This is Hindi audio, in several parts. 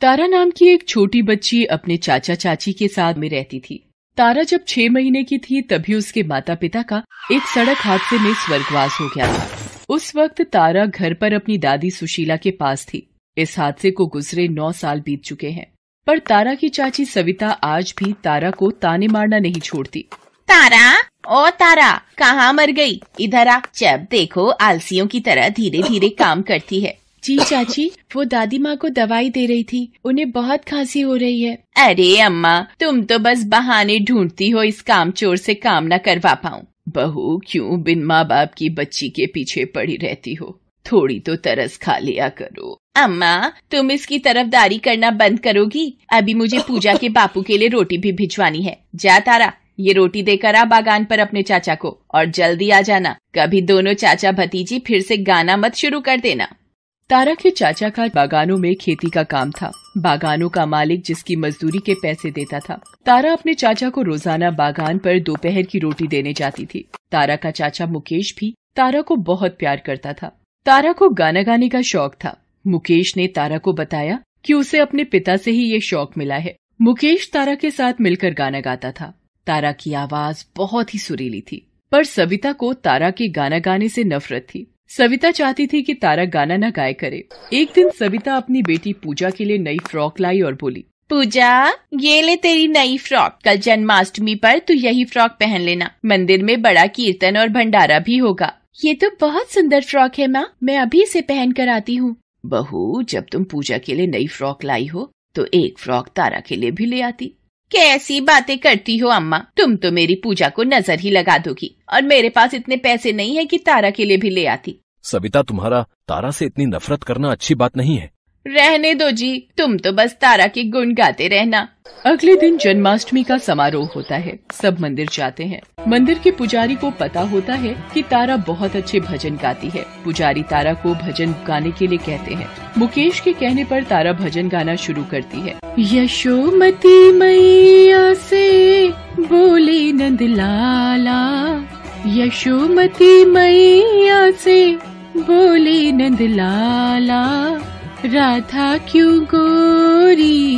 तारा नाम की एक छोटी बच्ची अपने चाचा चाची के साथ में रहती थी। तारा जब छह महीने की थी, तभी उसके माता पिता का एक सड़क हादसे में स्वर्गवास हो गया था। उस वक्त तारा घर पर अपनी दादी सुशीला के पास थी। इस हादसे को गुजरे नौ साल बीत चुके हैं। पर तारा की चाची सविता आज भी तारा को ताने मारना नहीं छोड़ती। तारा? ओ तारा, कहाँ मर गई? इधर आ। जब देखो, आलसियों की तरह धीरे धीरे काम करती है। जी चाची, वो दादी माँ को दवाई दे रही थी। उन्हें बहुत खांसी हो रही है। अरे अम्मा, तुम तो बस बहाने ढूंढती हो इस काम चोर से काम न करवा पाऊँ। बहू, क्यों बिन माँ बाप की बच्ची के पीछे पड़ी रहती हो? थोड़ी तो तरस खा लिया करो। अम्मा, तुम इसकी तरफदारी करना बंद करोगी? अभी मुझे पूजा के बापू के लिए रोटी भी भिजवानी है। जा तारा, ये रोटी देकर आ बागान पर अपने चाचा को, और जल्दी आ जाना। कभी दोनों चाचा भतीजी फिर से गाना मत शुरू कर देना। तारा के चाचा का बागानों में खेती का काम था। बागानों का मालिक जिसकी मजदूरी के पैसे देता था। तारा अपने चाचा को रोज़ाना बागान पर दोपहर की रोटी देने जाती थी। तारा का चाचा मुकेश भी तारा को बहुत प्यार करता था। तारा को गाना गाने का शौक था। मुकेश ने तारा को बताया कि उसे अपने पिता से ही ये शौक मिला है। मुकेश तारा के साथ मिलकर गाना गाता था। तारा की आवाज़ बहुत ही सुरीली थी, पर सविता को तारा के गाना गाने से नफरत थी। सविता चाहती थी कि तारा गाना न गाए करे। एक दिन सविता अपनी बेटी पूजा के लिए नई फ्रॉक लाई और बोली पूजा ये ले तेरी नई फ्रॉक। कल जन्माष्टमी पर तू यही फ्रॉक पहन लेना। मंदिर में बड़ा कीर्तन और भंडारा भी होगा। ये तो बहुत सुंदर फ्रॉक है माँ। मैं अभी इसे पहन कर आती हूँ। बहू जब तुम पूजा के लिए नई फ्रॉक लाई हो तो एक फ्रॉक तारा के लिए भी ले आती। कैसी बातें करती हो अम्मा। तुम तो मेरी पूजा को नज़र ही लगा दोगी। और मेरे पास इतने पैसे नहीं है कि तारा के लिए भी ले आती। सविता तुम्हारा, तारा से इतनी नफरत करना अच्छी बात नहीं है। रहने दो जी। तुम तो बस तारा के गुण गाते रहना। अगले दिन जन्माष्टमी का समारोह होता है। सब मंदिर जाते हैं। मंदिर के पुजारी को पता होता है कि तारा बहुत अच्छे भजन गाती है। पुजारी तारा को भजन गाने के लिए कहते हैं। मुकेश के कहने पर तारा भजन गाना शुरू करती है। यशोमती मैया से बोली नंद लाला यशोमती मैया से बोली नंद लाला राधा क्यों गोरी?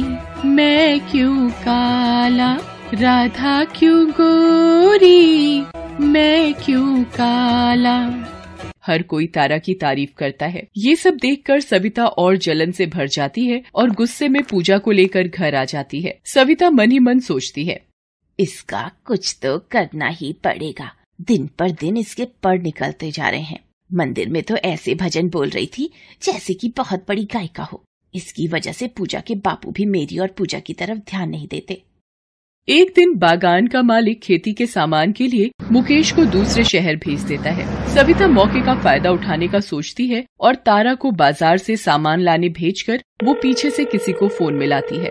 मैं क्यों काला? राधा क्यों गोरी? मैं क्यों काला? हर कोई तारा की तारीफ़ करता है। ये सब देखकर सविता और जलन से भर जाती है और गुस्से में पूजा को लेकर घर आ जाती है। सविता मन ही मन सोचती है। इसका कुछ तो करना ही पड़ेगा। दिन पर दिन इसके पढ़ निकलते जा रहे हैं। मंदिर में तो ऐसे भजन बोल रही थी जैसे कि बहुत बड़ी गायिका हो। इसकी वजह से पूजा के बापू भी मेरी और पूजा की तरफ़ ध्यान नहीं देते। एक दिन बागान का मालिक खेती के सामान के लिए मुकेश को दूसरे शहर भेज देता है। सविता मौके का फ़ायदा उठाने का सोचती है और तारा को बाज़ार से सामान लाने भेजकर वो पीछे से किसी को फ़ोन मिलाती है।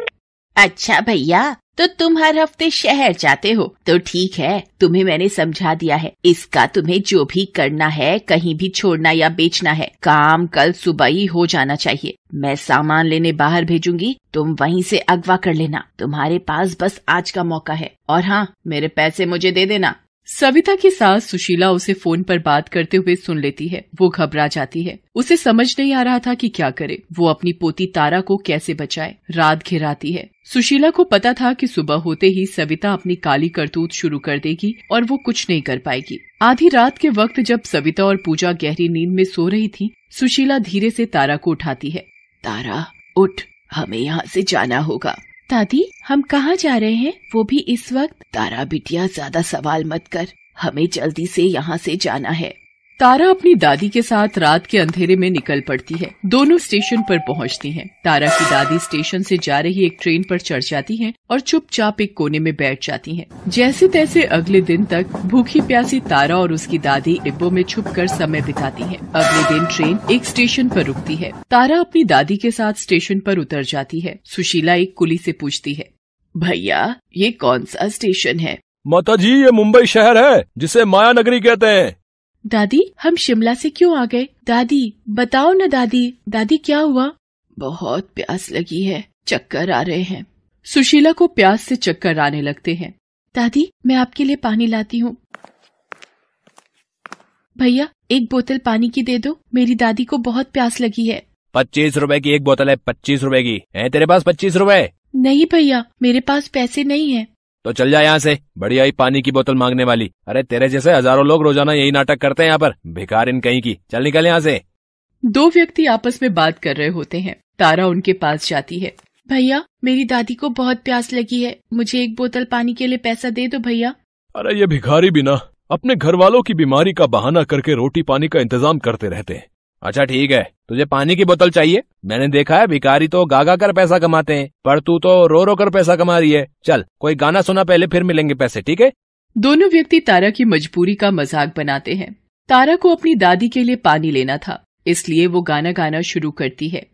अच्छा भैया तो तुम हर हफ़्ते शहर जाते हो तो ठीक है, तुम्हें मैंने समझा दिया है। इसका तुम्हें जो भी करना है, कहीं भी छोड़ना या बेचना है, काम कल सुबह ही हो जाना चाहिए। मैं सामान लेने बाहर भेजूँगी, तुम वहीं से अगवा कर लेना। तुम्हारे पास बस आज का मौका है। और हाँ मेरे पैसे मुझे दे देना। सविता की सास सुशीला उसे फ़ोन पर बात करते हुए सुन लेती है। वो घबरा जाती है। उसे समझ नहीं आ रहा था कि क्या करे। वो अपनी पोती तारा को कैसे बचाए। रात घिराती है। सुशीला को पता था कि सुबह होते ही सविता अपनी काली करतूत शुरू कर देगी और वो कुछ नहीं कर पाएगी। आधी रात के वक्त जब सविता और पूजा गहरी नींद में सो रही थी, सुशीला धीरे से तारा को उठाती है। तारा, उठ। हमें यहाँ से जाना होगा। दादी, हम कहाँ जा रहे हैं? वो भी इस वक्त। तारा बिटिया, ज़्यादा सवाल मत कर। हमें जल्दी से यहाँ से जाना है। तारा अपनी दादी के साथ रात के अंधेरे में निकल पड़ती है। दोनों स्टेशन पर पहुँचती हैं। तारा की दादी स्टेशन से जा रही एक ट्रेन पर चढ़ जाती हैं और चुपचाप एक कोने में बैठ जाती हैं। जैसे तैसे अगले दिन तक भूखी प्यासी तारा और उसकी दादी डिब्बों में छुप कर समय बिताती है। अगले दिन ट्रेन एक स्टेशन पर रुकती है। तारा अपनी दादी के साथ स्टेशन पर उतर जाती है। सुशीला एक कुली से पूछती है, भैया, ये कौन सा स्टेशन है? माता जी ये मुंबई शहर है, जिसे माया नगरी कहते हैं। दादी हम शिमला से क्यों आ गए? दादी बताओ न दादी। दादी क्या हुआ? बहुत प्यास लगी है चक्कर आ रहे हैं। सुशीला को प्यास से चक्कर आने लगते हैं। दादी मैं आपके लिए पानी लाती हूँ। भैया एक बोतल पानी की दे दो। मेरी दादी को बहुत प्यास लगी है। पच्चीस रुपए की एक बोतल है पच्चीस रुपए की। है तेरे पास पच्चीस रुपए? नहीं भैया मेरे पास पैसे नहीं है। तो चल जा यहाँ से बढ़िया ही पानी की बोतल मांगने वाली। अरे तेरे जैसे हज़ारों लोग रोज़ाना यही नाटक करते हैं यहाँ पर भिखार इन कहीं की। चल निकल यहाँ से। दो व्यक्ति आपस में बात कर रहे होते हैं। तारा उनके पास जाती है। भैया मेरी दादी को बहुत प्यास लगी है। मुझे एक बोतल पानी के लिए पैसा दे दो भैया। अरे ये भिखारी भी ना अपने घर वालों की बीमारी का बहाना करके रोटी पानी का इंतज़ाम करते रहते हैं। अच्छा ठीक है। तुझे पानी की बोतल चाहिए? मैंने देखा है, भिखारी तो गागा कर पैसा कमाते हैं, पर तू तो रो रो कर पैसा कमा रही है। चल, कोई गाना सुना पहले, फिर मिलेंगे पैसे, ठीक है? दोनों व्यक्ति तारा की मजबूरी का मज़ाक बनाते हैं। तारा को अपनी दादी के लिए पानी लेना था, इसलिए वो गाना गाना शुरू करती है।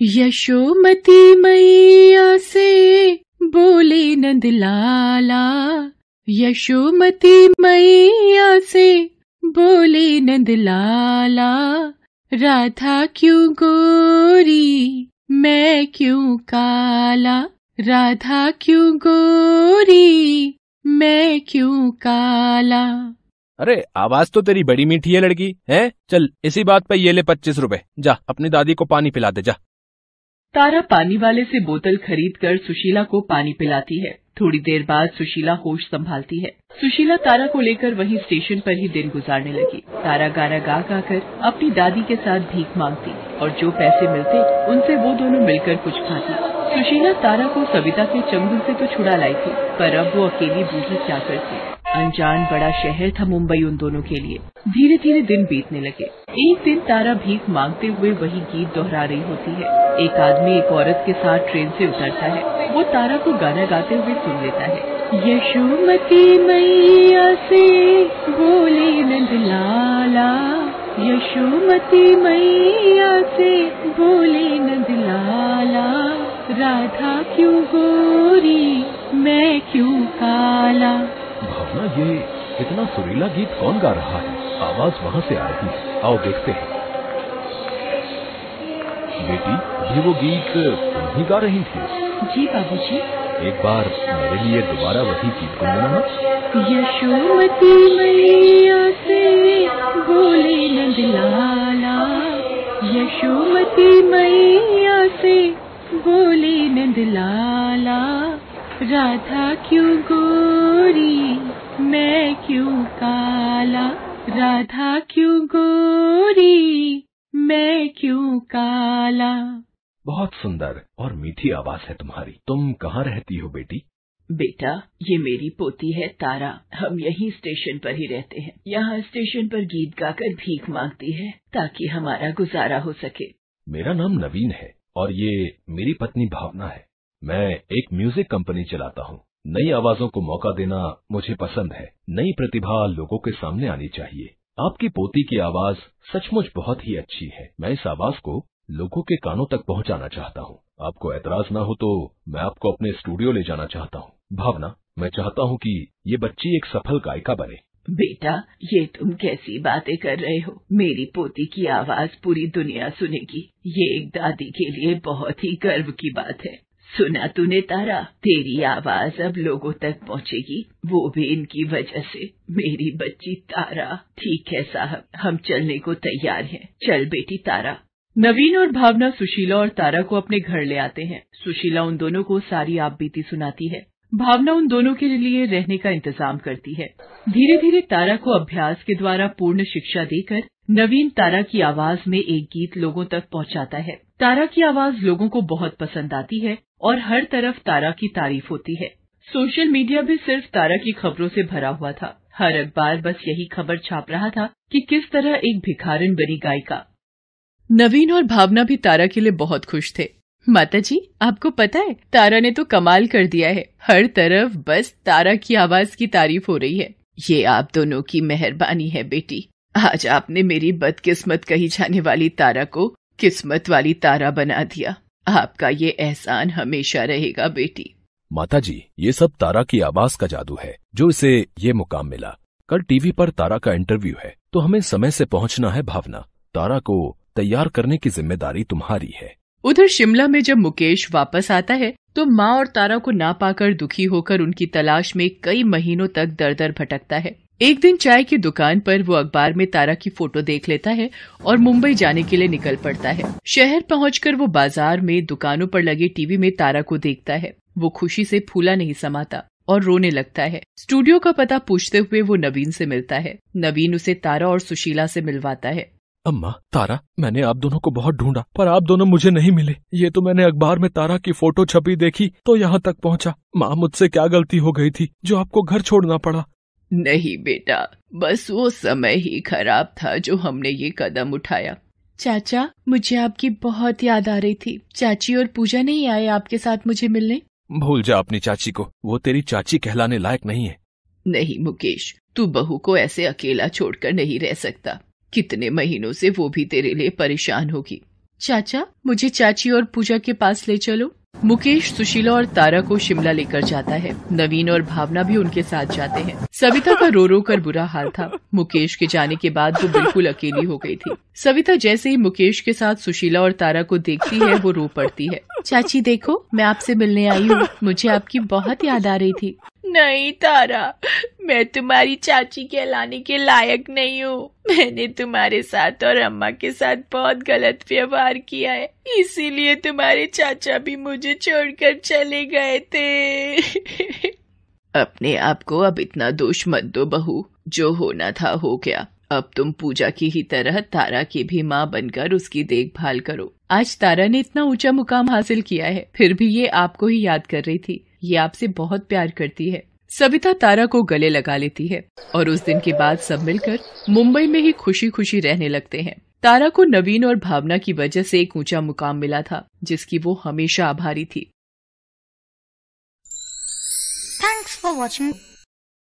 यशोमती मैया से बोले नंद लाला, यशोमती मैया से बोले नंद लाला। राधा क्यों गोरी? मैं क्यों काला? राधा क्यों गोरी? मैं क्यों काला? अरे आवाज़ तो तेरी बड़ी मीठी है लड़की। है? चल इसी बात पे ये ले पच्चीस रुपए। जा अपनी दादी को पानी पिला दे जा। तारा पानी वाले से बोतल खरीद कर सुशीला को पानी पिलाती है। थोड़ी देर बाद सुशीला होश संभालती है। सुशीला तारा को लेकर वहीं स्टेशन पर ही दिन गुजारने लगी। तारा गाना गा गा कर अपनी दादी के साथ भीख मांगती और जो पैसे मिलते, उनसे वो दोनों मिलकर कुछ खाती। सुशीला तारा को सविता के चंगुल से तो छुड़ा लाई थी, पर अब वो अकेली बूढ़ी क्या करती? अनजान बड़ा शहर था मुंबई उन दोनों के लिए। धीरे धीरे दिन बीतने लगे। एक दिन तारा भीख मांगते हुए वही गीत दोहरा रही होती है। एक आदमी एक औरत के साथ ट्रेन से उतरता है। वो तारा को गाना गाते हुए सुन लेता है। यशोमती मैया से बोले, नंद लाला। यशोमती मैया से बोले, नंद लाला। राधा क्यों गोरी मैं क्यों काला? भावना ये इतना सुरीला गीत कौन गा रहा है? आवाज़ वहाँ से आ रही है। आओ देखते हैं। बेटी ये वो गीत तुम ही गा रही थी। जी बाबूजी। एक बार मेरे लिए दोबारा वही गीत गुनगुनाना यशोमती मैया से बोले नंद लाला यशोमती मैया से बोले नंद लाला राधा क्यों गोरी मैं क्यों काला राधा क्यों गोरी मैं क्यों काला? बहुत सुंदर और मीठी आवाज़ है तुम्हारी। तुम कहाँ रहती हो बेटी? बेटा ये मेरी पोती है तारा। हम यही स्टेशन पर ही रहते हैं। यहाँ स्टेशन पर गीत गाकर भीख मांगती है ताकि हमारा गुजारा हो सके। मेरा नाम नवीन है और ये मेरी पत्नी भावना है। मैं एक म्यूज़िक कंपनी चलाता हूँ। नई आवाजों को मौका देना मुझे पसंद है। नई प्रतिभा लोगों के सामने आनी चाहिए। आपकी पोती की आवाज़ सचमुच बहुत ही अच्छी है। मैं इस आवाज़ को लोगों के कानों तक पहुंचाना चाहता हूँ। आपको ऐतराज ना हो तो मैं आपको अपने स्टूडियो ले जाना चाहता हूँ। भावना, मैं चाहता हूँ कि ये बच्ची एक सफल गायिका बने। बेटा, ये तुम कैसी बातें कर रहे हो? मेरी पोती की आवाज़ पूरी दुनिया सुनेगी। ये एक दादी के लिए बहुत ही गर्व की बात है। सुना तूने तारा, तेरी आवाज़ अब लोगों तक पहुंचेगी। वो भी इनकी वजह से। मेरी बच्ची तारा। ठीक है साहब, हम चलने को तैयार हैं। चल बेटी तारा। नवीन और भावना सुशीला और तारा को अपने घर ले आते हैं। सुशीला उन दोनों को सारी आप बीती सुनाती है। भावना उन दोनों के लिए रहने का इंतज़ाम करती है। धीरे धीरे तारा को अभ्यास के द्वारा पूर्ण शिक्षा देकर, नवीन तारा की आवाज़ में एक गीत लोगों तक पहुंचाता है। तारा की आवाज़ लोगों को बहुत पसंद आती है। और हर तरफ़ तारा की तारीफ़ होती है। सोशल मीडिया भी सिर्फ़ तारा की खबरों से भरा हुआ था। हर अखबार बस यही खबर छाप रहा था कि किस तरह एक भिखारन बनी गायिका। नवीन और भावना भी तारा के लिए बहुत खुश थे। माता जी आपको पता है, तारा ने तो कमाल कर दिया है। हर तरफ़ बस तारा की आवाज़ की तारीफ़ हो रही है। ये आप दोनों की मेहरबानी है, बेटी। आज आपने मेरी बदकिस्मत कही जाने वाली तारा को किस्मत वाली तारा बना दिया। आपका ये एहसान हमेशा रहेगा बेटी। माता जी ये सब तारा की आवाज़ का जादू है जो इसे ये मुकाम मिला। कल टीवी पर तारा का इंटरव्यू है तो हमें समय से पहुँचना है भावना। तारा को तैयार करने की ज़िम्मेदारी तुम्हारी है। उधर शिमला में जब मुकेश वापस आता है तो माँ और तारा को ना पाकर दुखी होकर उनकी तलाश में कई महीनों तक दर दर भटकता है। एक दिन चाय की दुकान पर वो अखबार में तारा की फ़ोटो देख लेता है और मुंबई जाने के लिए निकल पड़ता है। शहर पहुंचकर वो बाज़ार में दुकानों पर लगे टीवी में तारा को देखता है। वो खुशी से फूला नहीं समाता और रोने लगता है। स्टूडियो का पता पूछते हुए वो नवीन से मिलता है। नवीन उसे तारा और सुशीला से मिलवाता है। अम्मा, तारा, मैंने आप दोनों को बहुत ढूंढा, पर आप दोनों मुझे नहीं मिले। ये तो मैंने अखबार में तारा की फ़ोटो छपी देखी तो यहाँ तक पहुँचा। माँ, मुझसे क्या गलती हो गई थी, जो आपको घर छोड़ना पड़ा? नहीं बेटा बस वो समय ही खराब था जो हमने ये कदम उठाया। चाचा मुझे आपकी बहुत याद आ रही थी। चाची और पूजा नहीं आए आपके साथ मुझे मिलने? भूल जा अपनी चाची को वो तेरी चाची कहलाने लायक नहीं है। नहीं मुकेश तू बहू को ऐसे अकेला छोड़कर नहीं रह सकता। कितने महीनों से वो भी तेरे लिए परेशान होगी। चाचा मुझे चाची और पूजा के पास ले चलो। मुकेश, सुशीला और तारा को शिमला लेकर जाता है। नवीन और भावना भी उनके साथ जाते हैं। सविता का रो रो कर बुरा हाल था। मुकेश के जाने के बाद वो बिल्कुल अकेली हो गई थी। सविता जैसे ही मुकेश के साथ सुशीला और तारा को देखती है, वो रो पड़ती है। चाची देखो, मैं आपसे मिलने आई हूँ। मुझे आपकी बहुत याद आ रही थी। नहीं तारा, मैं तुम्हारी चाची कहलाने के लायक नहीं हूँ। मैंने तुम्हारे साथ और अम्मा के साथ बहुत गलत व्यवहार किया है। इसीलिए तुम्हारे चाचा भी मुझे छोड़कर चले गए थे। अपने आप को अब इतना दोष मत दो बहू, जो होना था हो गया। अब तुम पूजा की ही तरह तारा की भी माँ बनकर उसकी देखभाल करो। आज तारा ने इतना ऊँचा मुकाम हासिल किया है, फिर भी ये आपको ही याद कर रही थी। ये आपसे बहुत प्यार करती है। सविता तारा को गले लगा लेती है और उस दिन के बाद सब मिलकर मुंबई में ही खुशी खुशी रहने लगते हैं। तारा को नवीन और भावना की वजह से एक ऊँचा मुकाम मिला था, जिसकी वो हमेशा आभारी थी। Thanks for watching.